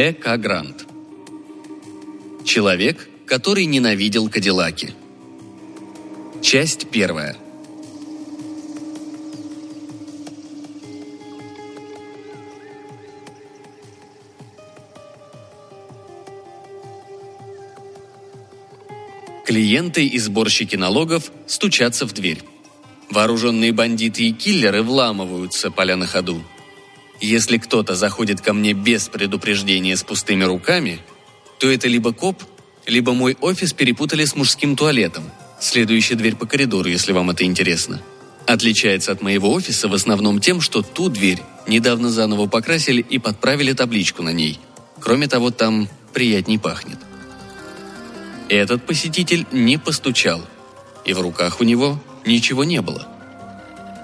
Эка Грант. Человек, который ненавидел Кадиллаки. Часть первая. Клиенты и сборщики налогов стучатся в дверь. Вооруженные бандиты и киллеры вламываются, поля на ходу. Если кто-то заходит ко мне без предупреждения с пустыми руками, то это либо коп, либо мой офис перепутали с мужским туалетом. Следующая дверь по коридору, если вам это интересно. Отличается от моего офиса в основном тем, что ту дверь недавно заново покрасили и подправили табличку на ней. Кроме того, там приятней пахнет. Этот посетитель не постучал, и в руках у него ничего не было.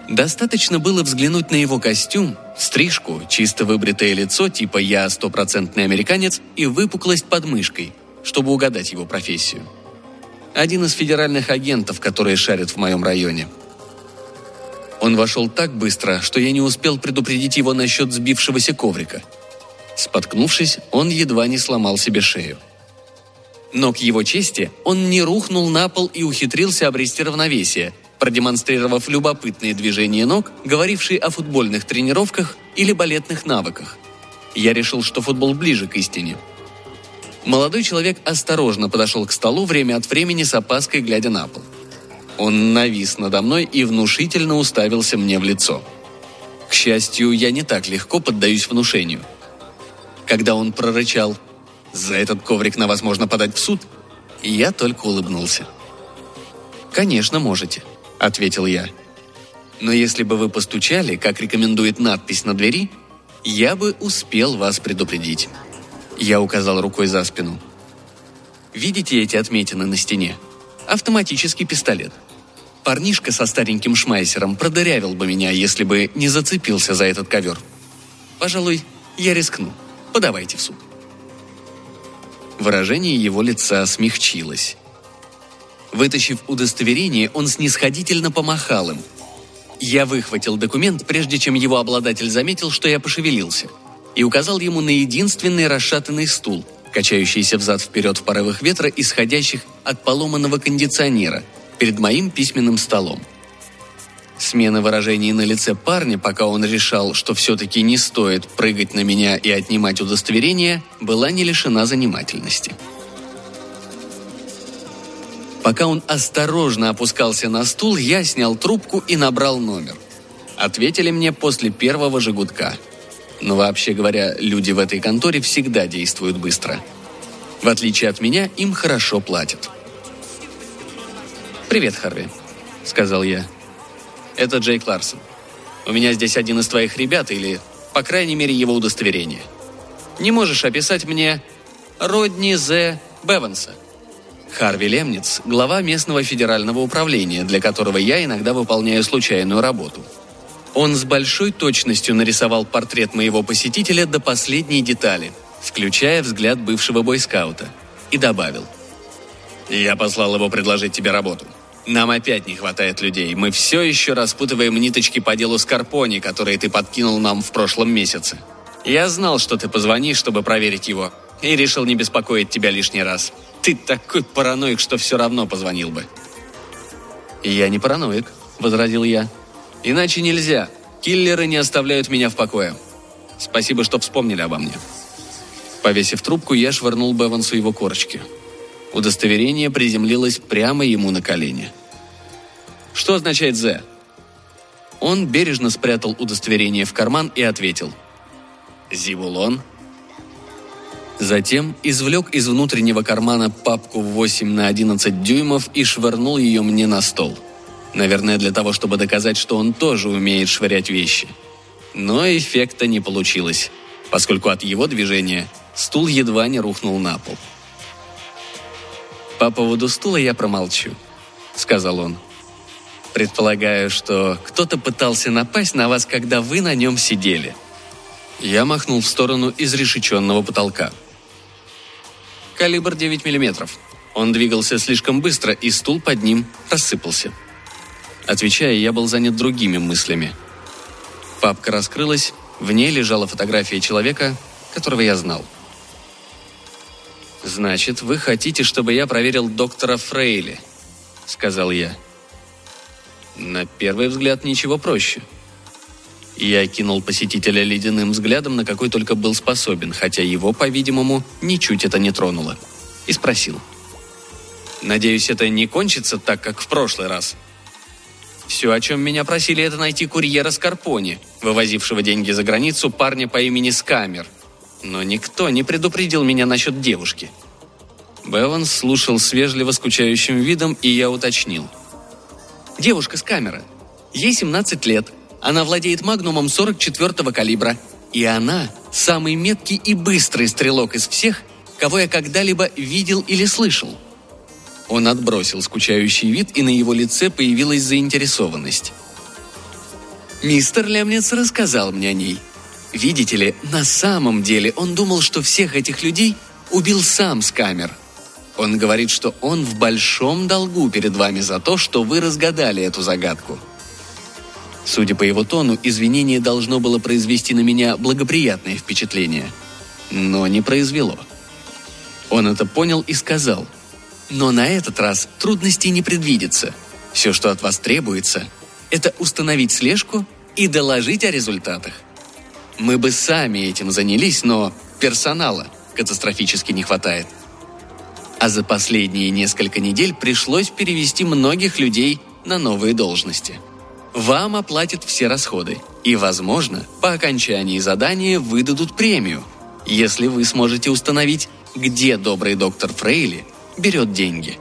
Достаточно было взглянуть на его костюм, стрижку, чисто выбритое лицо типа «я стопроцентный американец» и выпуклость под мышкой, чтобы угадать его профессию. Один из федеральных агентов, которые шарят в моем районе. Он вошел так быстро, что я не успел предупредить его насчет сбившегося коврика. Споткнувшись, он едва не сломал себе шею. Но к его чести он не рухнул на пол и ухитрился обрести равновесие, продемонстрировав любопытные движения ног, говорившие о футбольных тренировках или балетных навыках. Я решил, что футбол ближе к истине. Молодой человек осторожно подошел к столу время от времени с опаской, глядя на пол. Он навис надо мной и внушительно уставился мне в лицо. К счастью, я не так легко поддаюсь внушению. Когда он прорычал за этот коврик на вас можно подать в суд?» Я только улыбнулся. «Конечно, можете», — ответил я. «Но если бы вы постучали, как рекомендует надпись на двери, я бы успел вас предупредить». Я указал рукой за спину. «Видите эти отметины на стене? Автоматический пистолет. Парнишка со стареньким шмайсером продырявил бы меня, если бы не зацепился за этот ковер. Пожалуй, я рискну. Подавайте в суд». Выражение его лица смягчилось. Вытащив удостоверение, он снисходительно помахал им. Я выхватил документ, прежде чем его обладатель заметил, что я пошевелился, и указал ему на единственный расшатанный стул, качающийся взад-вперед в порывах ветра, исходящих от поломанного кондиционера, перед моим письменным столом – Смена выражений на лице парня, пока он решал, что все-таки не стоит прыгать на меня и отнимать удостоверение, была не лишена занимательности. Пока он осторожно опускался на стул, я снял трубку и набрал номер. Ответили мне после первого же гудка. Но вообще говоря, люди в этой конторе всегда действуют быстро. В отличие от меня, им хорошо платят. «Привет, Харви», — сказал я. Это Джейк Ларсон. У меня здесь один из твоих ребят или, по крайней мере, его удостоверение. Не можешь описать мне Родни З. Беванса? Харви Лемниц – глава местного федерального управления, для которого я иногда выполняю случайную работу. Он с большой точностью нарисовал портрет моего посетителя до последней детали, включая взгляд бывшего бойскаута, и добавил. «Я послал его предложить тебе работу. Нам опять не хватает людей. Мы все еще распутываем ниточки по делу Скорпони, которые ты подкинул нам в прошлом месяце. Я знал, что ты позвонишь, чтобы проверить его, и решил не беспокоить тебя лишний раз. Ты такой параноик, что все равно позвонил бы. «Я не параноик», — возразил я. «Иначе нельзя. Киллеры не оставляют меня в покое. Спасибо, что вспомнили обо мне». Повесив трубку, я швырнул Бевансу его корочки. Удостоверение приземлилось прямо ему на колени. «Что означает «З»?» Он бережно спрятал удостоверение в карман и ответил. «Зивулон». Затем извлек из внутреннего кармана папку 8 на 11 дюймов и швырнул ее мне на стол. Наверное, для того, чтобы доказать, что он тоже умеет швырять вещи. Но эффекта не получилось, поскольку от его движения стул едва не рухнул на пол. «По поводу стула я промолчу», — сказал он. «Предполагаю, что кто-то пытался напасть на вас, когда вы на нем сидели». Я махнул в сторону изрешеченного потолка. Калибр 9 миллиметров. Он двигался слишком быстро, и стул под ним рассыпался. Отвечая, я был занят другими мыслями. Папка раскрылась, в ней лежала фотография человека, которого я знал. «Значит, вы хотите, чтобы я проверил доктора Фрейли?» — сказал я. На первый взгляд ничего проще. Я кинул посетителя ледяным взглядом, на какой только был способен, хотя его, по-видимому, ничуть это не тронуло. И спросил. «Надеюсь, это не кончится так, как в прошлый раз?» Все, о чем меня просили, это найти курьера Скарпони, вывозившего деньги за границу парня по имени Скамер. Но никто не предупредил меня насчет девушки. Беван слушал с вежливо скучающим видом, и я уточнил. «Девушка Скамера. Ей 17 лет. Она владеет магнумом 44-го калибра. И она самый меткий и быстрый стрелок из всех, кого я когда-либо видел или слышал. Он отбросил скучающий вид, и на его лице появилась заинтересованность. «Мистер Лемнец рассказал мне о ней. Видите ли, на самом деле он думал, что всех этих людей убил сам Скамер. Он говорит, что он в большом долгу перед вами за то, что вы разгадали эту загадку». Судя по его тону, извинение должно было произвести на меня благоприятное впечатление. Но не произвело. Он это понял и сказал – но на этот раз трудностей не предвидится. Все, что от вас требуется, это установить слежку и доложить о результатах. Мы бы сами этим занялись, но персонала катастрофически не хватает. А за последние несколько недель пришлось перевести многих людей на новые должности. Вам оплатят все расходы, и, возможно, по окончании задания выдадут премию, если вы сможете установить, где добрый доктор Фрейли берет деньги.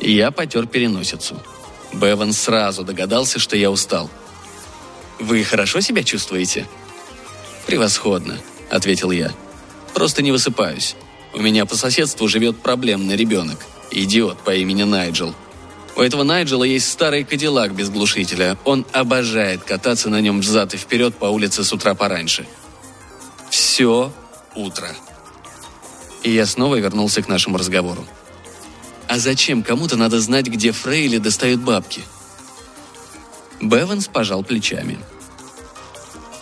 Я потер переносицу. Беван сразу догадался, что я устал. «Вы хорошо себя чувствуете?» «Превосходно», — ответил я. «Просто не высыпаюсь. У меня по соседству живет проблемный ребенок, идиот по имени Найджел. У этого Найджела есть старый кадиллак без глушителя. Он обожает кататься на нем взад и вперед по улице с утра пораньше. Все утро и я снова вернулся к нашему разговору. А зачем кому-то надо знать, где Фрейли достают бабки? Беванс пожал плечами.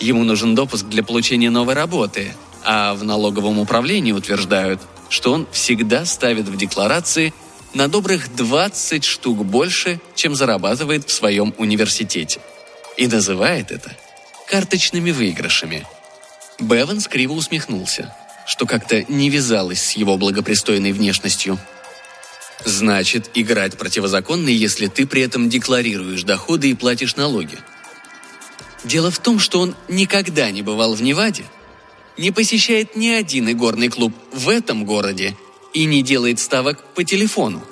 Ему нужен допуск для получения новой работы, а в налоговом управлении утверждают, что он всегда ставит в декларации на добрых 20 штук больше, чем зарабатывает в своем университете. И называет это карточными выигрышами. Беванс криво усмехнулся что как-то не вязалось с его благопристойной внешностью. Значит, играть противозаконно, если ты при этом декларируешь доходы и платишь налоги. Дело в том, что он никогда не бывал в Неваде, не посещает ни один игорный клуб в этом городе и не делает ставок по телефону.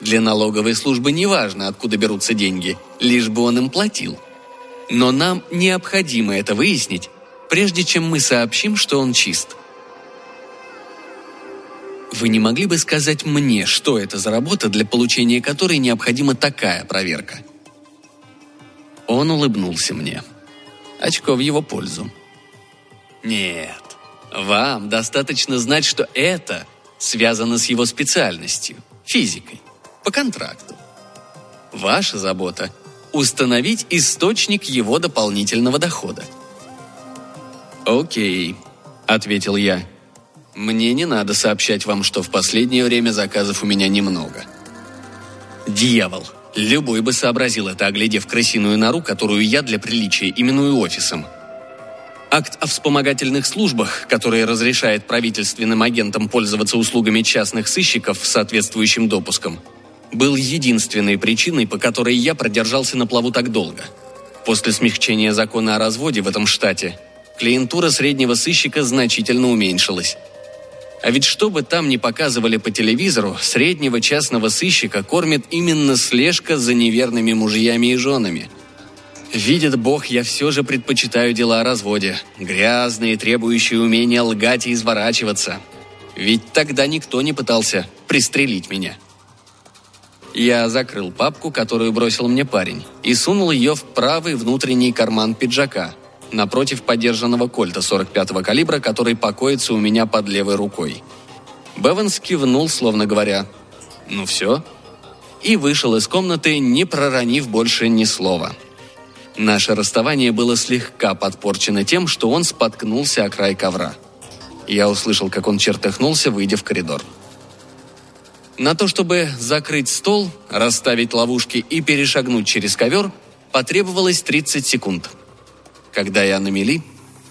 Для налоговой службы не важно, откуда берутся деньги, лишь бы он им платил. Но нам необходимо это выяснить, прежде чем мы сообщим, что он чист. Вы не могли бы сказать мне, что это за работа, для получения которой необходима такая проверка?» Он улыбнулся мне. Очко в его пользу. «Нет, вам достаточно знать, что это связано с его специальностью, физикой, по контракту. Ваша забота – установить источник его дополнительного дохода». «Окей», – ответил я. Мне не надо сообщать вам, что в последнее время заказов у меня немного. Дьявол! Любой бы сообразил это, оглядев крысиную нору, которую я для приличия именую офисом. Акт о вспомогательных службах, который разрешает правительственным агентам пользоваться услугами частных сыщиков с соответствующим допуском, был единственной причиной, по которой я продержался на плаву так долго. После смягчения закона о разводе в этом штате клиентура среднего сыщика значительно уменьшилась. А ведь что бы там ни показывали по телевизору, среднего частного сыщика кормит именно слежка за неверными мужьями и женами. Видит Бог, я все же предпочитаю дела о разводе. Грязные, требующие умения лгать и изворачиваться. Ведь тогда никто не пытался пристрелить меня. Я закрыл папку, которую бросил мне парень, и сунул ее в правый внутренний карман пиджака – напротив подержанного кольта 45-го калибра, который покоится у меня под левой рукой. Беванс кивнул, словно говоря «Ну все», и вышел из комнаты, не проронив больше ни слова. Наше расставание было слегка подпорчено тем, что он споткнулся о край ковра. Я услышал, как он чертыхнулся, выйдя в коридор. На то, чтобы закрыть стол, расставить ловушки и перешагнуть через ковер, потребовалось 30 секунд. Когда я на мели,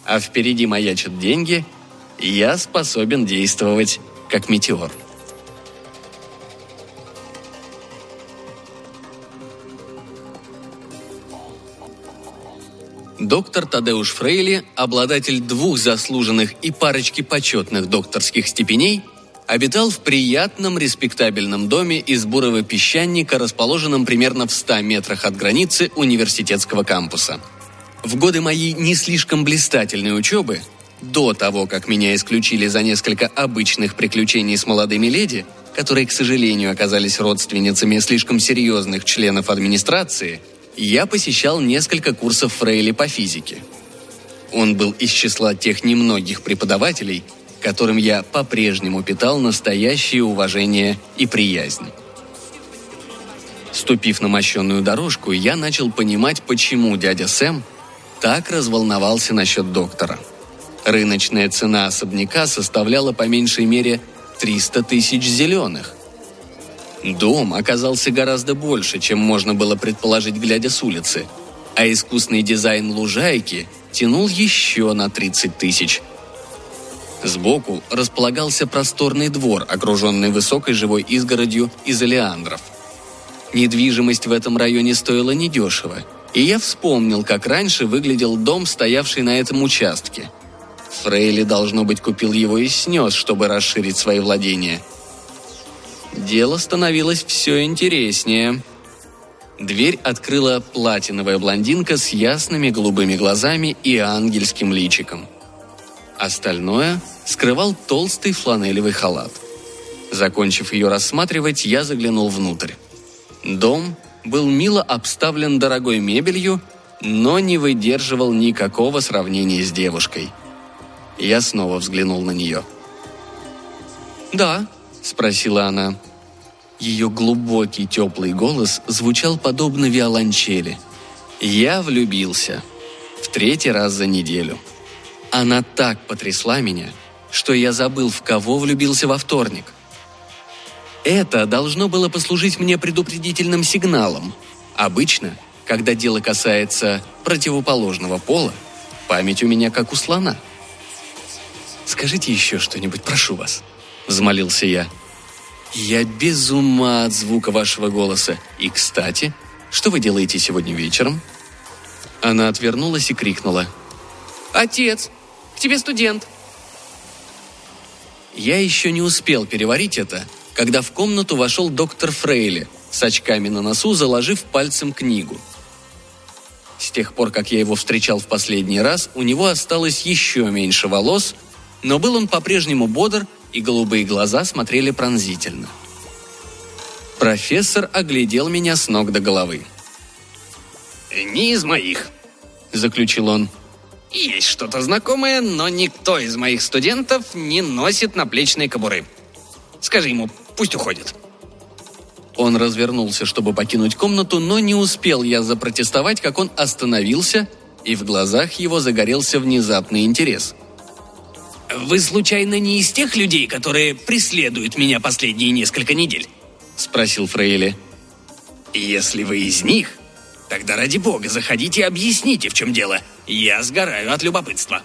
а впереди маячат деньги, я способен действовать как метеор. Доктор Тадеуш Фрейли, обладатель двух заслуженных и парочки почетных докторских степеней, обитал в приятном респектабельном доме из бурого песчаника, расположенном примерно в 100 метрах от границы университетского кампуса. В годы моей не слишком блистательной учебы, до того, как меня исключили за несколько обычных приключений с молодыми леди, которые, к сожалению, оказались родственницами слишком серьезных членов администрации – я посещал несколько курсов Фрейли по физике. Он был из числа тех немногих преподавателей, которым я по-прежнему питал настоящее уважение и приязнь. Ступив на мощенную дорожку, я начал понимать, почему дядя Сэм так разволновался насчет доктора. Рыночная цена особняка составляла по меньшей мере 300 тысяч зеленых. Дом оказался гораздо больше, чем можно было предположить, глядя с улицы, а искусный дизайн лужайки тянул еще на 30 тысяч. Сбоку располагался просторный двор, окруженный высокой живой изгородью из олеандров. Недвижимость в этом районе стоила недешево, и я вспомнил, как раньше выглядел дом, стоявший на этом участке. Фрейли, должно быть, купил его и снес, чтобы расширить свои владения – Дело становилось все интереснее. Дверь открыла платиновая блондинка с ясными голубыми глазами и ангельским личиком. Остальное скрывал толстый фланелевый халат. Закончив ее рассматривать, я заглянул внутрь. Дом был мило обставлен дорогой мебелью, но не выдерживал никакого сравнения с девушкой. Я снова взглянул на нее. «Да», — спросила она. Ее глубокий теплый голос звучал подобно виолончели. Я влюбился. В третий раз за неделю. Она так потрясла меня, что я забыл, в кого влюбился во вторник. Это должно было послужить мне предупредительным сигналом. Обычно, когда дело касается противоположного пола, память у меня как у слона. «Скажите еще что-нибудь, прошу вас», взмолился я. «Я без ума от звука вашего голоса. И, кстати, что вы делаете сегодня вечером?» Она отвернулась и крикнула. «Отец, к тебе студент!» Я еще не успел переварить это, когда в комнату вошел доктор Фрейли с очками на носу, заложив пальцем книгу. С тех пор, как я его встречал в последний раз, у него осталось еще меньше волос, но был он по-прежнему бодр и голубые глаза смотрели пронзительно. Профессор оглядел меня с ног до головы. «Не из моих», — заключил он. «Есть что-то знакомое, но никто из моих студентов не носит наплечные кобуры. Скажи ему, пусть уходит». Он развернулся, чтобы покинуть комнату, но не успел я запротестовать, как он остановился, и в глазах его загорелся внезапный интерес — «Вы, случайно, не из тех людей, которые преследуют меня последние несколько недель?» – спросил Фрейли. «Если вы из них, тогда ради бога заходите и объясните, в чем дело. Я сгораю от любопытства».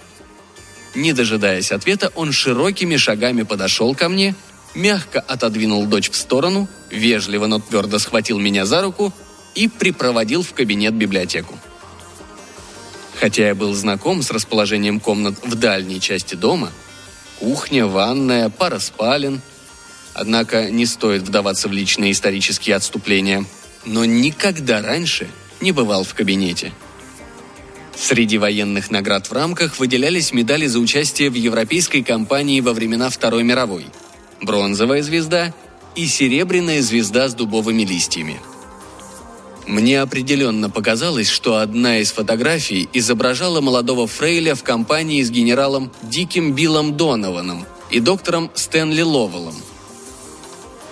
Не дожидаясь ответа, он широкими шагами подошел ко мне, мягко отодвинул дочь в сторону, вежливо, но твердо схватил меня за руку и припроводил в кабинет-библиотеку. Хотя я был знаком с расположением комнат в дальней части дома, кухня, ванная, пара спален, однако не стоит вдаваться в личные исторические отступления, но никогда раньше не бывал в кабинете. Среди военных наград в рамках выделялись медали за участие в европейской кампании во времена Второй мировой, бронзовая звезда и серебряная звезда с дубовыми листьями – мне определенно показалось, что одна из фотографий изображала молодого Фрейля в компании с генералом Диким Биллом Донованом и доктором Стэнли Ловелом.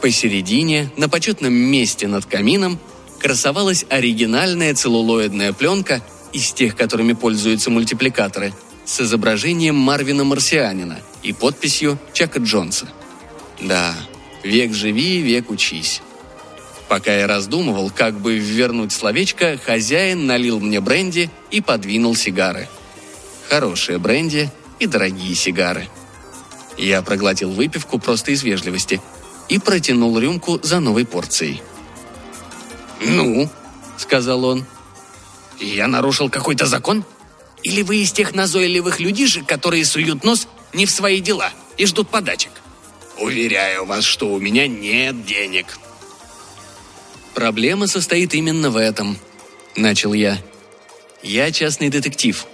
Посередине, на почетном месте над камином, красовалась оригинальная целлулоидная пленка из тех, которыми пользуются мультипликаторы, с изображением Марвина Марсианина и подписью Чака Джонса. Да, век живи, век учись. Пока я раздумывал, как бы вернуть словечко, хозяин налил мне бренди и подвинул сигары. Хорошие бренди и дорогие сигары. Я проглотил выпивку просто из вежливости и протянул рюмку за новой порцией. «Ну?» — сказал он. «Я нарушил какой-то закон? Или вы из тех назойливых людишек, которые суют нос не в свои дела и ждут подачек? Уверяю вас, что у меня нет денег». «Проблема состоит именно в этом», — начал я. «Я частный детектив».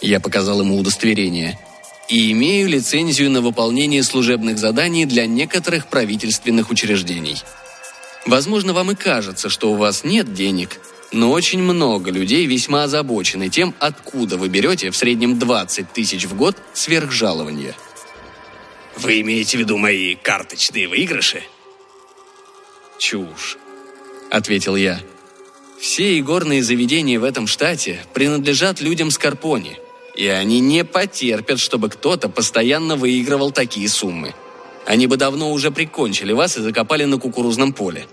Я показал ему удостоверение. «И имею лицензию на выполнение служебных заданий для некоторых правительственных учреждений». Возможно, вам и кажется, что у вас нет денег, но очень много людей весьма озабочены тем, откуда вы берете в среднем 20 тысяч в год сверхжалования. Вы имеете в виду мои карточные выигрыши? Чушь, ответил я. Все игорные заведения в этом штате принадлежат людям с Карпони, и они не потерпят, чтобы кто-то постоянно выигрывал такие суммы. Они бы давно уже прикончили вас и закопали на кукурузном поле.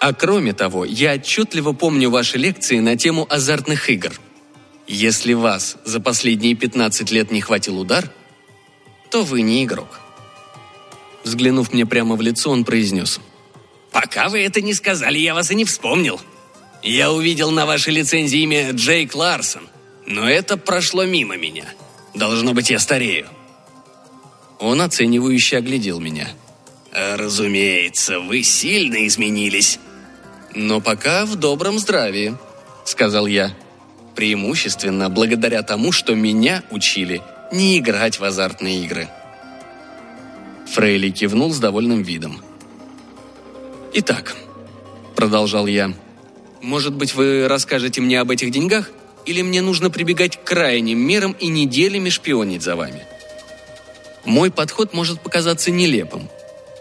А кроме того, я отчетливо помню ваши лекции на тему азартных игр. Если вас за последние 15 лет не хватил удар, то вы не игрок. Взглянув мне прямо в лицо, он произнес. «Пока вы это не сказали, я вас и не вспомнил. Я увидел на вашей лицензии имя Джейк Ларсон, но это прошло мимо меня. Должно быть, я старею». Он оценивающе оглядел меня. «Разумеется, вы сильно изменились. «Но пока в добром здравии», — сказал я. «Преимущественно благодаря тому, что меня учили не играть в азартные игры». Фрейли кивнул с довольным видом. «Итак», — продолжал я, — «может быть, вы расскажете мне об этих деньгах, или мне нужно прибегать к крайним мерам и неделями шпионить за вами?» Мой подход может показаться нелепым,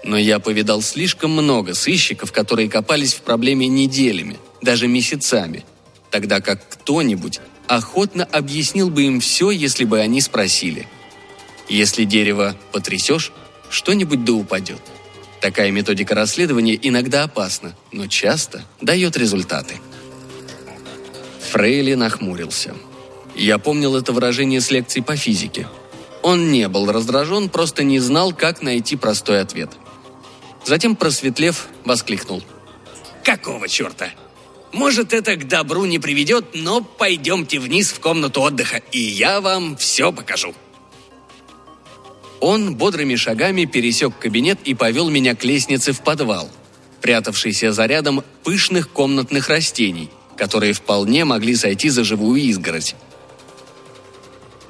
но я повидал слишком много сыщиков, которые копались в проблеме неделями, даже месяцами, тогда как кто-нибудь охотно объяснил бы им все, если бы они спросили. Если дерево потрясешь, что-нибудь да упадет. Такая методика расследования иногда опасна, но часто дает результаты. Фрейли нахмурился. Я помнил это выражение с лекций по физике. Он не был раздражен, просто не знал, как найти простой ответ – Затем, просветлев, воскликнул. «Какого черта? Может, это к добру не приведет, но пойдемте вниз в комнату отдыха, и я вам все покажу». Он бодрыми шагами пересек кабинет и повел меня к лестнице в подвал, прятавшийся за рядом пышных комнатных растений, которые вполне могли сойти за живую изгородь.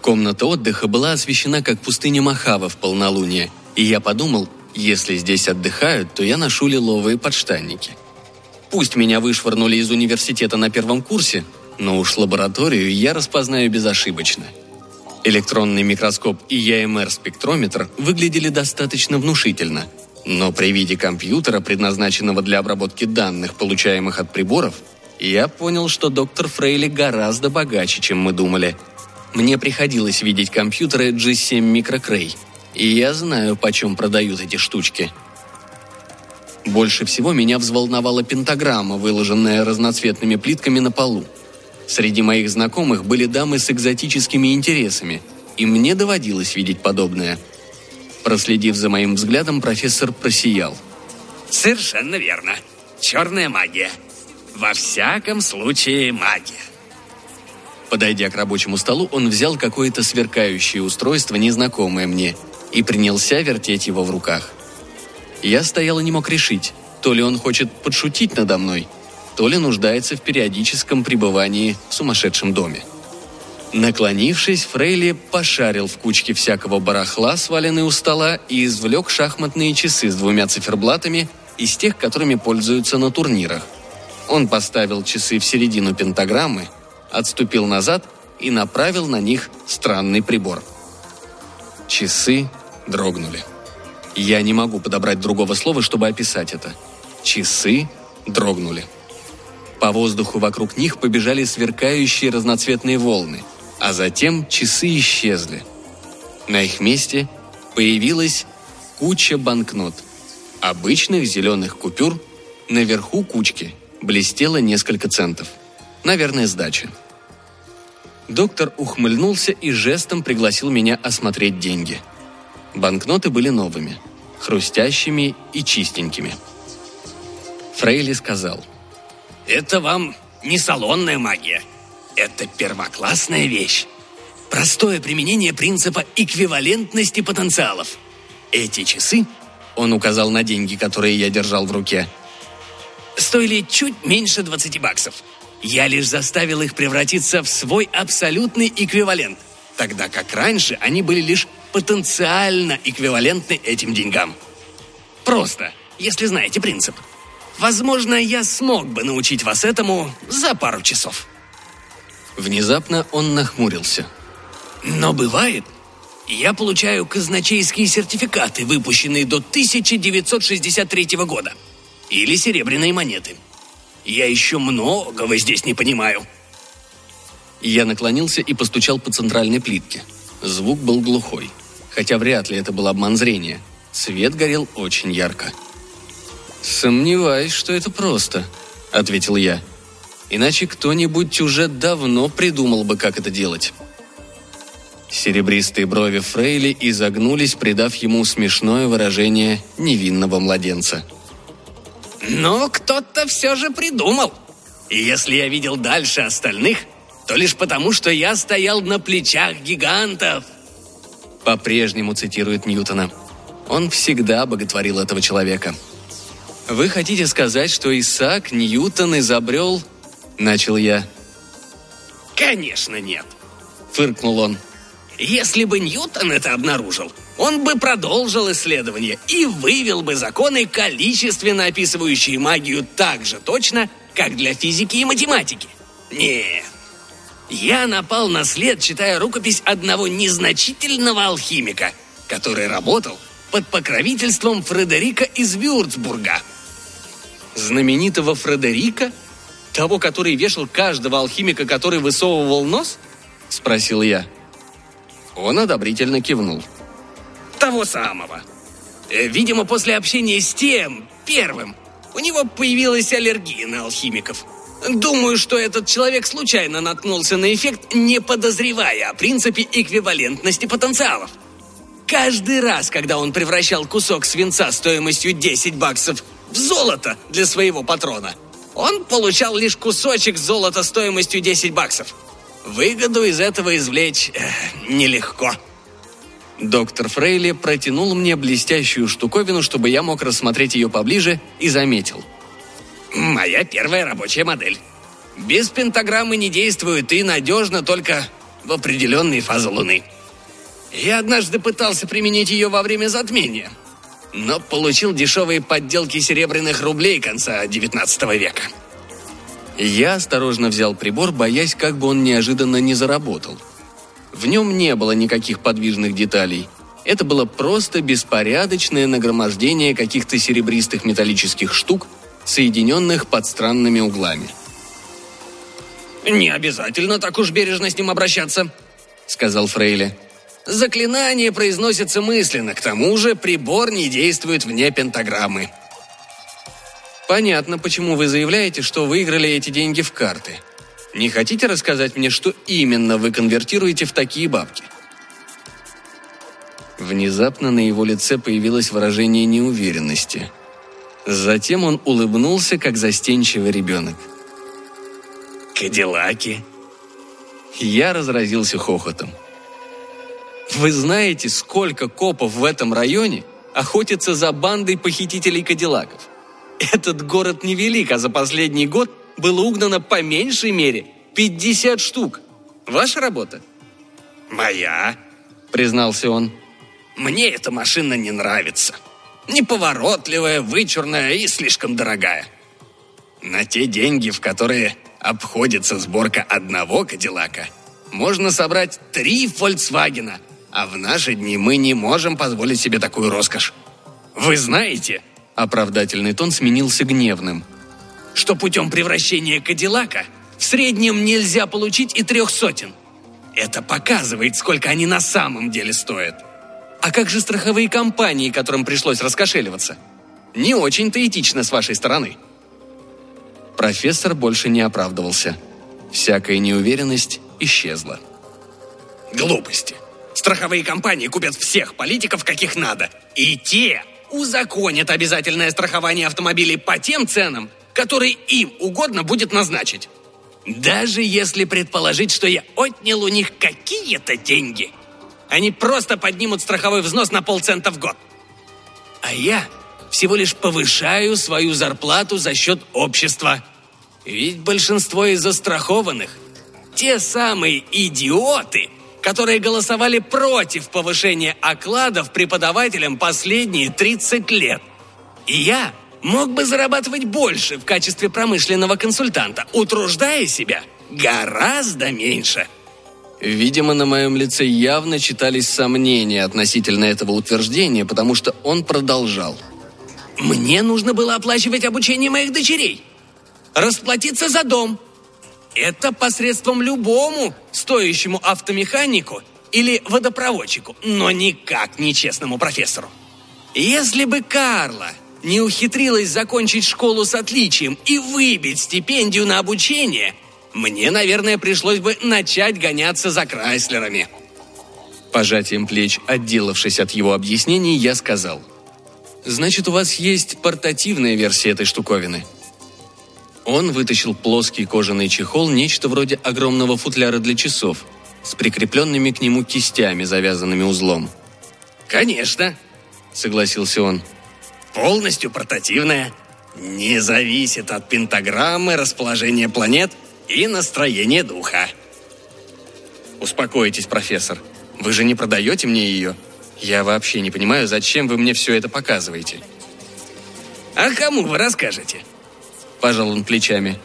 Комната отдыха была освещена как пустыня Махава в полнолуние, и я подумал, если здесь отдыхают, то я ношу лиловые подштанники. Пусть меня вышвырнули из университета на первом курсе, но уж лабораторию я распознаю безошибочно. Электронный микроскоп и ЯМР-спектрометр выглядели достаточно внушительно, но при виде компьютера, предназначенного для обработки данных, получаемых от приборов, я понял, что доктор Фрейли гораздо богаче, чем мы думали. Мне приходилось видеть компьютеры G7 Microcray – и я знаю, почем продают эти штучки. Больше всего меня взволновала пентаграмма, выложенная разноцветными плитками на полу. Среди моих знакомых были дамы с экзотическими интересами, и мне доводилось видеть подобное. Проследив за моим взглядом, профессор просиял. «Совершенно верно. Черная магия. Во всяком случае, магия». Подойдя к рабочему столу, он взял какое-то сверкающее устройство, незнакомое мне, и принялся вертеть его в руках. Я стоял и не мог решить, то ли он хочет подшутить надо мной, то ли нуждается в периодическом пребывании в сумасшедшем доме. Наклонившись, Фрейли пошарил в кучке всякого барахла, сваленной у стола, и извлек шахматные часы с двумя циферблатами из тех, которыми пользуются на турнирах. Он поставил часы в середину пентаграммы, отступил назад и направил на них странный прибор. Часы дрогнули. Я не могу подобрать другого слова, чтобы описать это. Часы дрогнули. По воздуху вокруг них побежали сверкающие разноцветные волны, а затем часы исчезли. На их месте Появилась куча банкнот. Обычных зеленых купюр, наверху кучки блестело несколько центов. Наверное, сдача. Доктор ухмыльнулся и жестом пригласил меня осмотреть деньги. Банкноты были новыми, хрустящими и чистенькими. Фрейли сказал. «Это вам не салонная магия. Это первоклассная вещь. Простое применение принципа эквивалентности потенциалов. Эти часы, он указал на деньги, которые я держал в руке, стоили чуть меньше 20 баксов. Я лишь заставил их превратиться в свой абсолютный эквивалент, тогда как раньше они были лишь потенциально эквивалентны этим деньгам. Просто, если знаете принцип. Возможно, я смог бы научить вас этому за пару часов. Внезапно он нахмурился. Но бывает, я получаю казначейские сертификаты, выпущенные до 1963 года. Или серебряные монеты. Я еще многого здесь не понимаю. Я наклонился и постучал по центральной плитке. Звук был глухой. Хотя вряд ли это был обман зрения. Свет горел очень ярко. «Сомневаюсь, что это просто», — ответил я. «Иначе кто-нибудь уже давно придумал бы, как это делать». Серебристые брови Фрейли изогнулись, придав ему смешное выражение невинного младенца. «Но кто-то все же придумал. И если я видел дальше остальных, то лишь потому, что я стоял на плечах гигантов». По-прежнему цитирует Ньютона. Он всегда боготворил этого человека. «Вы хотите сказать, что Исаак Ньютон изобрел...» Начал я. «Конечно нет», — фыркнул он. Если бы Ньютон это обнаружил, он бы продолжил исследование и вывел бы законы, количественно описывающие магию так же точно, как для физики и математики. Нет. Я напал на след, читая рукопись одного незначительного алхимика, который работал под покровительством Фредерика из Вюрцбурга. Знаменитого Фредерика? Того, который вешал каждого алхимика, который высовывал нос? Спросил я. Он одобрительно кивнул. Того самого. Э, видимо, после общения с тем, первым, у него появилась аллергия на алхимиков. Думаю, что этот человек случайно наткнулся на эффект, не подозревая о принципе эквивалентности потенциалов. Каждый раз, когда он превращал кусок свинца стоимостью 10 баксов в золото для своего патрона, он получал лишь кусочек золота стоимостью 10 баксов – Выгоду из этого извлечь э, нелегко. Доктор Фрейли протянул мне блестящую штуковину, чтобы я мог рассмотреть ее поближе, и заметил. «Моя первая рабочая модель. Без пентаграммы не действует и надежно только в определенные фазы Луны. Я однажды пытался применить ее во время затмения, но получил дешевые подделки серебряных рублей конца XIX века. Я осторожно взял прибор, боясь, как бы он неожиданно не заработал. В нем не было никаких подвижных деталей. Это было просто беспорядочное нагромождение каких-то серебристых металлических штук, соединенных под странными углами. «Не обязательно так уж бережно с ним обращаться», — сказал Фрейли. «Заклинание произносится мысленно, к тому же прибор не действует вне пентаграммы». Понятно, почему вы заявляете, что выиграли эти деньги в карты. Не хотите рассказать мне, что именно вы конвертируете в такие бабки? Внезапно на его лице появилось выражение неуверенности. Затем он улыбнулся, как застенчивый ребенок. «Кадиллаки!» Я разразился хохотом. «Вы знаете, сколько копов в этом районе охотятся за бандой похитителей кадиллаков?» Этот город невелик, а за последний год было угнано по меньшей мере 50 штук. Ваша работа? Моя, признался он. Мне эта машина не нравится. Неповоротливая, вычурная и слишком дорогая. На те деньги, в которые обходится сборка одного Кадиллака, можно собрать три Фольксвагена, а в наши дни мы не можем позволить себе такую роскошь. Вы знаете, Оправдательный тон сменился гневным. Что путем превращения Кадиллака в среднем нельзя получить и трех сотен. Это показывает, сколько они на самом деле стоят. А как же страховые компании, которым пришлось раскошеливаться? Не очень-то этично с вашей стороны. Профессор больше не оправдывался. Всякая неуверенность исчезла. Глупости. Страховые компании купят всех политиков, каких надо. И те узаконят обязательное страхование автомобилей по тем ценам, которые им угодно будет назначить. Даже если предположить, что я отнял у них какие-то деньги, они просто поднимут страховой взнос на полцента в год. А я всего лишь повышаю свою зарплату за счет общества. Ведь большинство из застрахованных – те самые идиоты, которые голосовали против повышения окладов преподавателям последние 30 лет. И я мог бы зарабатывать больше в качестве промышленного консультанта, утруждая себя гораздо меньше. Видимо, на моем лице явно читались сомнения относительно этого утверждения, потому что он продолжал. «Мне нужно было оплачивать обучение моих дочерей, расплатиться за дом. Это посредством любому стоящему автомеханику или водопроводчику, но никак не честному профессору. Если бы Карла не ухитрилась закончить школу с отличием и выбить стипендию на обучение, мне, наверное, пришлось бы начать гоняться за Крайслерами. Пожатием плеч, отделавшись от его объяснений, я сказал. «Значит, у вас есть портативная версия этой штуковины?» Он вытащил плоский кожаный чехол, нечто вроде огромного футляра для часов, с прикрепленными к нему кистями, завязанными узлом. «Конечно», — согласился он полностью портативная, не зависит от пентаграммы, расположения планет и настроения духа. Успокойтесь, профессор. Вы же не продаете мне ее? Я вообще не понимаю, зачем вы мне все это показываете. А кому вы расскажете? Пожал он плечами.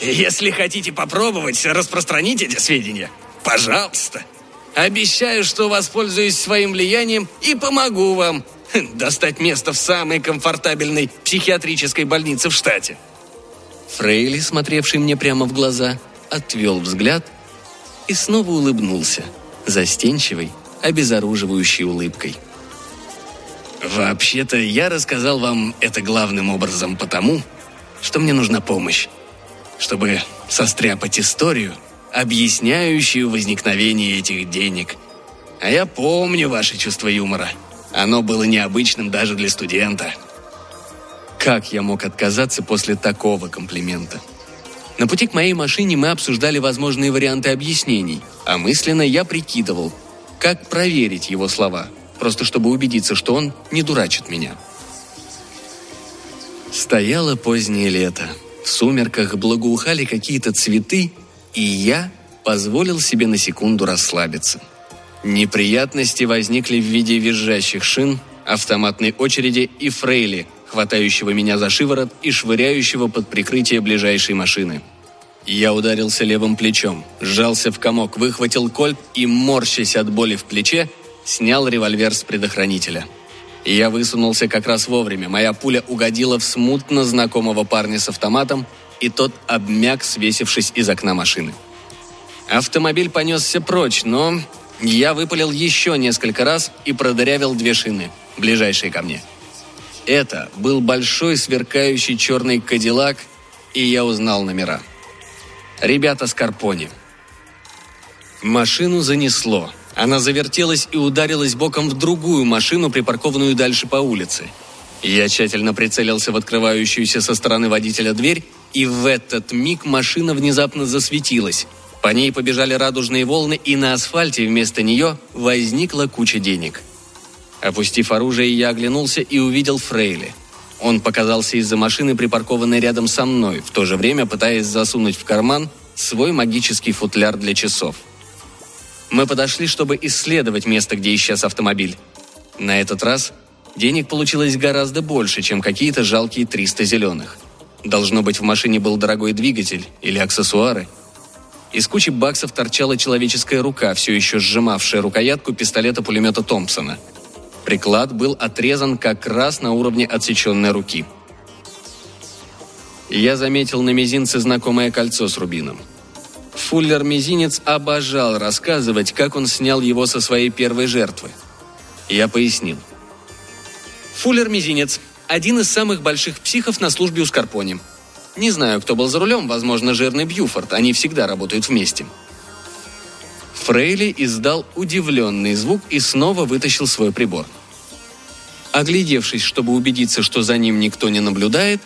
Если хотите попробовать распространить эти сведения, пожалуйста. Обещаю, что воспользуюсь своим влиянием и помогу вам достать место в самой комфортабельной психиатрической больнице в штате. Фрейли, смотревший мне прямо в глаза, отвел взгляд и снова улыбнулся, застенчивой, обезоруживающей улыбкой. «Вообще-то я рассказал вам это главным образом потому, что мне нужна помощь, чтобы состряпать историю, объясняющую возникновение этих денег. А я помню ваше чувство юмора – оно было необычным даже для студента. Как я мог отказаться после такого комплимента? На пути к моей машине мы обсуждали возможные варианты объяснений, а мысленно я прикидывал, как проверить его слова, просто чтобы убедиться, что он не дурачит меня. Стояло позднее лето. В сумерках благоухали какие-то цветы, и я позволил себе на секунду расслабиться – Неприятности возникли в виде визжащих шин, автоматной очереди и фрейли, хватающего меня за шиворот и швыряющего под прикрытие ближайшей машины. Я ударился левым плечом, сжался в комок, выхватил кольт и, морщась от боли в плече, снял револьвер с предохранителя. Я высунулся как раз вовремя. Моя пуля угодила в смутно знакомого парня с автоматом, и тот обмяк, свесившись из окна машины. Автомобиль понесся прочь, но я выпалил еще несколько раз и продырявил две шины, ближайшие ко мне. Это был большой сверкающий черный кадиллак, и я узнал номера. Ребята с Карпони. Машину занесло. Она завертелась и ударилась боком в другую машину, припаркованную дальше по улице. Я тщательно прицелился в открывающуюся со стороны водителя дверь, и в этот миг машина внезапно засветилась – по ней побежали радужные волны, и на асфальте вместо нее возникла куча денег. Опустив оружие, я оглянулся и увидел Фрейли. Он показался из-за машины, припаркованной рядом со мной, в то же время пытаясь засунуть в карман свой магический футляр для часов. Мы подошли, чтобы исследовать место, где исчез автомобиль. На этот раз денег получилось гораздо больше, чем какие-то жалкие 300 зеленых. Должно быть, в машине был дорогой двигатель или аксессуары – из кучи баксов торчала человеческая рука, все еще сжимавшая рукоятку пистолета-пулемета Томпсона. Приклад был отрезан как раз на уровне отсеченной руки. Я заметил на мизинце знакомое кольцо с рубином. Фуллер-мизинец обожал рассказывать, как он снял его со своей первой жертвы. Я пояснил. Фуллер Мизинец – один из самых больших психов на службе у Скорпони. Не знаю, кто был за рулем, возможно, жирный Бьюфорд, они всегда работают вместе. Фрейли издал удивленный звук и снова вытащил свой прибор. Оглядевшись, чтобы убедиться, что за ним никто не наблюдает,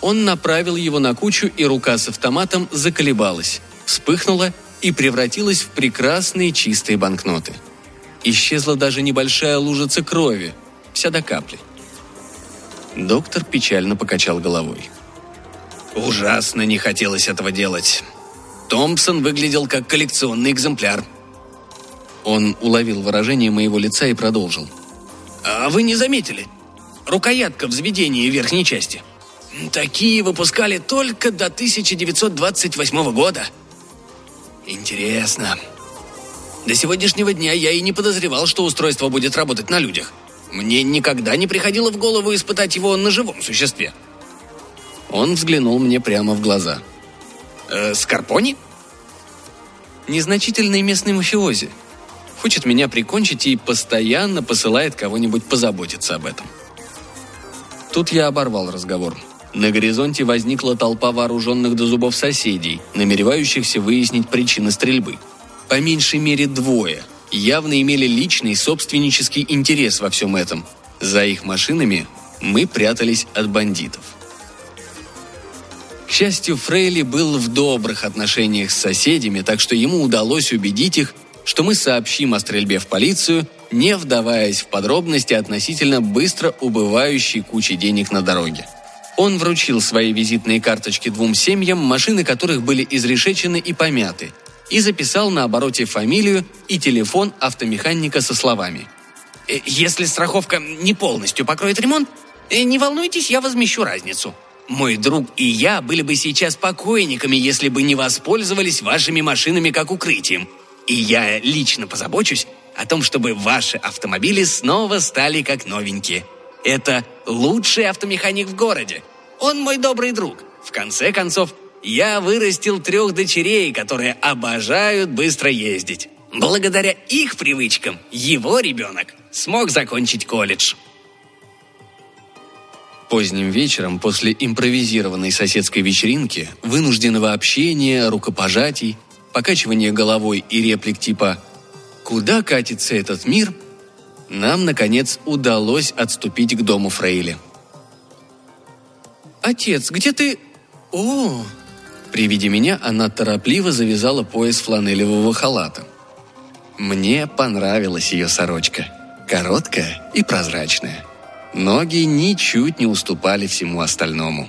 он направил его на кучу, и рука с автоматом заколебалась, вспыхнула и превратилась в прекрасные чистые банкноты. Исчезла даже небольшая лужица крови, вся до капли. Доктор печально покачал головой. Ужасно не хотелось этого делать. Томпсон выглядел как коллекционный экземпляр. Он уловил выражение моего лица и продолжил. А вы не заметили? Рукоятка взведения верхней части. Такие выпускали только до 1928 года. Интересно. До сегодняшнего дня я и не подозревал, что устройство будет работать на людях. Мне никогда не приходило в голову испытать его на живом существе. Он взглянул мне прямо в глаза. Э, Скорпони? Незначительный местный мафиози. Хочет меня прикончить и постоянно посылает кого-нибудь позаботиться об этом. Тут я оборвал разговор. На горизонте возникла толпа вооруженных до зубов соседей, намеревающихся выяснить причины стрельбы. По меньшей мере двое явно имели личный собственнический интерес во всем этом. За их машинами мы прятались от бандитов. К счастью, Фрейли был в добрых отношениях с соседями, так что ему удалось убедить их, что мы сообщим о стрельбе в полицию, не вдаваясь в подробности относительно быстро убывающей кучи денег на дороге. Он вручил свои визитные карточки двум семьям, машины которых были изрешечены и помяты, и записал на обороте фамилию и телефон автомеханика со словами. «Э, «Если страховка не полностью покроет ремонт, э, не волнуйтесь, я возмещу разницу. Мой друг и я были бы сейчас покойниками, если бы не воспользовались вашими машинами как укрытием. И я лично позабочусь о том, чтобы ваши автомобили снова стали как новенькие. Это лучший автомеханик в городе. Он мой добрый друг. В конце концов, я вырастил трех дочерей, которые обожают быстро ездить. Благодаря их привычкам его ребенок смог закончить колледж. Поздним вечером, после импровизированной соседской вечеринки, вынужденного общения, рукопожатий, покачивания головой и реплик типа «Куда катится этот мир?», нам, наконец, удалось отступить к дому Фрейли. «Отец, где ты...» «О!» При виде меня она торопливо завязала пояс фланелевого халата. Мне понравилась ее сорочка. Короткая и прозрачная. Ноги ничуть не уступали всему остальному.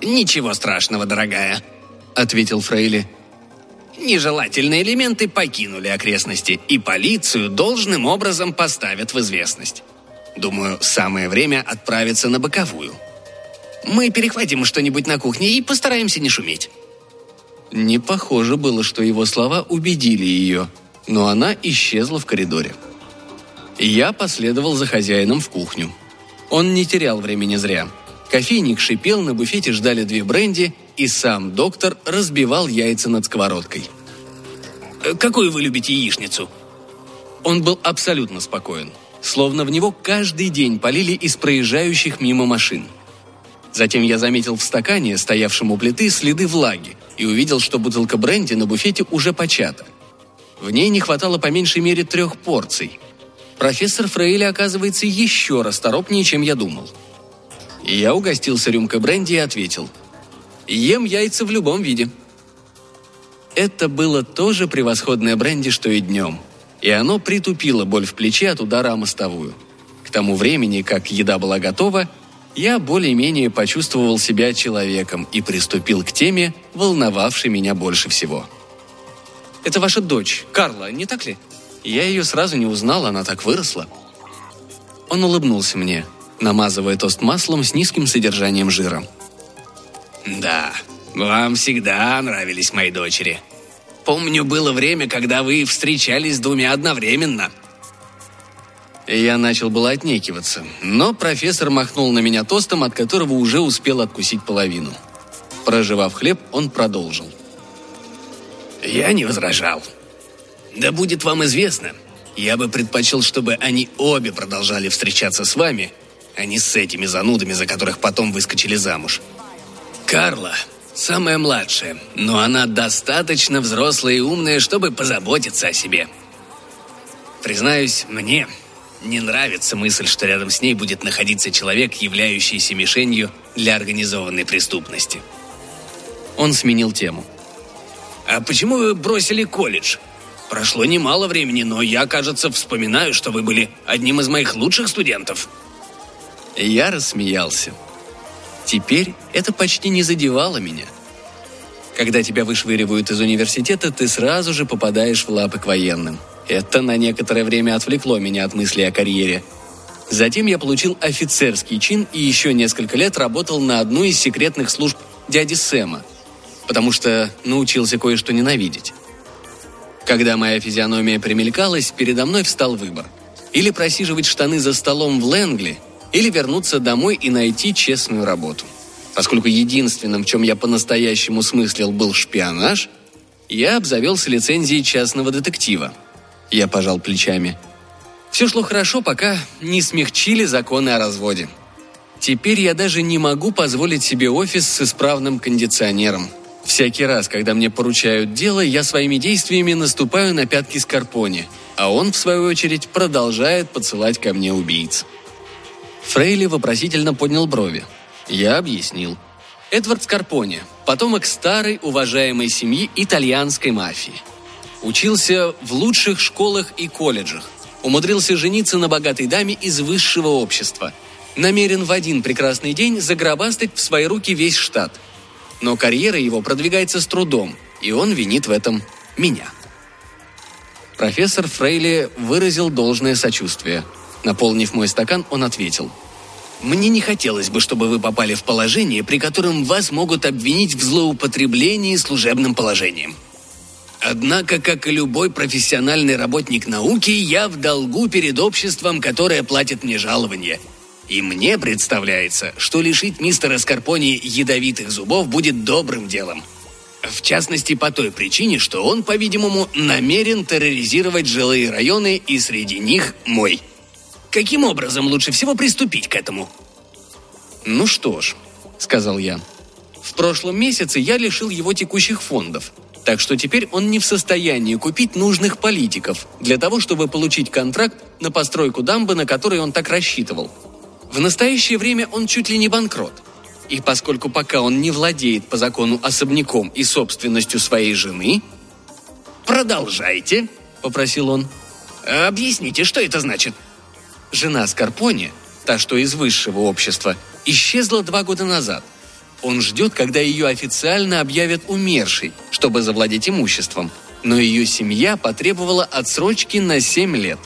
«Ничего страшного, дорогая», — ответил Фрейли. Нежелательные элементы покинули окрестности, и полицию должным образом поставят в известность. Думаю, самое время отправиться на боковую. Мы перехватим что-нибудь на кухне и постараемся не шуметь. Не похоже было, что его слова убедили ее, но она исчезла в коридоре. Я последовал за хозяином в кухню. Он не терял времени зря. Кофейник шипел, на буфете ждали две бренди, и сам доктор разбивал яйца над сковородкой. Э, «Какую вы любите яичницу?» Он был абсолютно спокоен, словно в него каждый день полили из проезжающих мимо машин. Затем я заметил в стакане, стоявшем у плиты, следы влаги и увидел, что бутылка бренди на буфете уже почата. В ней не хватало по меньшей мере трех порций – профессор Фрейли оказывается еще расторопнее, чем я думал. Я угостился рюмкой бренди и ответил. «Ем яйца в любом виде». Это было тоже превосходное бренди, что и днем. И оно притупило боль в плече от удара о мостовую. К тому времени, как еда была готова, я более-менее почувствовал себя человеком и приступил к теме, волновавшей меня больше всего. «Это ваша дочь, Карла, не так ли?» Я ее сразу не узнал, она так выросла. Он улыбнулся мне, намазывая тост маслом с низким содержанием жира. «Да, вам всегда нравились мои дочери. Помню, было время, когда вы встречались с двумя одновременно». Я начал было отнекиваться, но профессор махнул на меня тостом, от которого уже успел откусить половину. Проживав хлеб, он продолжил. «Я не возражал. Да будет вам известно, Я бы предпочел, чтобы они обе продолжали встречаться с вами, а не с этими занудами, за которых потом выскочили замуж. Карла самая младшая, но она достаточно взрослая и умная, чтобы позаботиться о себе. Признаюсь, мне не нравится мысль, что рядом с ней будет находиться человек, являющийся мишенью для организованной преступности. Он сменил тему. «А почему вы бросили колледж? Прошло немало времени, но я, кажется, вспоминаю, что вы были одним из моих лучших студентов». Я рассмеялся. Теперь это почти не задевало меня. Когда тебя вышвыривают из университета, ты сразу же попадаешь в лапы к военным. Это на некоторое время отвлекло меня от мысли о карьере. Затем я получил офицерский чин и еще несколько лет работал на одну из секретных служб дяди Сэма, потому что научился кое-что ненавидеть. Когда моя физиономия примелькалась, передо мной встал выбор. Или просиживать штаны за столом в Лэнгли, или вернуться домой и найти честную работу. Поскольку единственным, в чем я по-настоящему смыслил, был шпионаж, я обзавелся лицензией частного детектива – я пожал плечами. Все шло хорошо, пока не смягчили законы о разводе. Теперь я даже не могу позволить себе офис с исправным кондиционером. Всякий раз, когда мне поручают дело, я своими действиями наступаю на пятки Скорпони, а он, в свою очередь, продолжает подсылать ко мне убийц. Фрейли вопросительно поднял брови. Я объяснил. Эдвард Скорпони, потомок старой уважаемой семьи итальянской мафии – Учился в лучших школах и колледжах. Умудрился жениться на богатой даме из высшего общества. Намерен в один прекрасный день загробастать в свои руки весь штат. Но карьера его продвигается с трудом, и он винит в этом меня. Профессор Фрейли выразил должное сочувствие. Наполнив мой стакан, он ответил. «Мне не хотелось бы, чтобы вы попали в положение, при котором вас могут обвинить в злоупотреблении служебным положением. Однако, как и любой профессиональный работник науки, я в долгу перед обществом, которое платит мне жалование. И мне представляется, что лишить мистера Скорпони ядовитых зубов будет добрым делом. В частности, по той причине, что он, по-видимому, намерен терроризировать жилые районы, и среди них мой. Каким образом лучше всего приступить к этому? «Ну что ж», — сказал я, — «в прошлом месяце я лишил его текущих фондов — так что теперь он не в состоянии купить нужных политиков для того, чтобы получить контракт на постройку дамбы, на который он так рассчитывал. В настоящее время он чуть ли не банкрот. И поскольку пока он не владеет по закону особняком и собственностью своей жены... «Продолжайте», — попросил он. «Объясните, что это значит?» Жена Скорпони, та, что из высшего общества, исчезла два года назад — он ждет, когда ее официально объявят умершей, чтобы завладеть имуществом. Но ее семья потребовала отсрочки на 7 лет.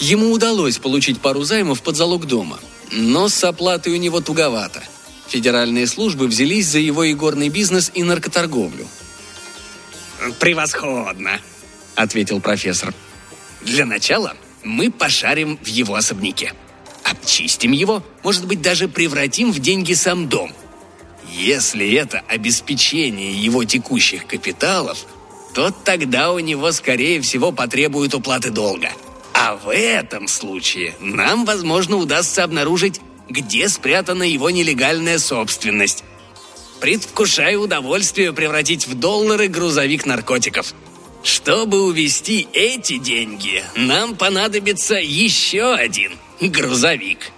Ему удалось получить пару займов под залог дома, но с оплатой у него туговато. Федеральные службы взялись за его игорный бизнес и наркоторговлю. «Превосходно!» – ответил профессор. «Для начала мы пошарим в его особняке. Обчистим его, может быть, даже превратим в деньги сам дом – если это обеспечение его текущих капиталов, то тогда у него, скорее всего, потребуют уплаты долга. А в этом случае нам, возможно, удастся обнаружить, где спрятана его нелегальная собственность. Предвкушаю удовольствие превратить в доллары грузовик наркотиков. Чтобы увести эти деньги, нам понадобится еще один грузовик.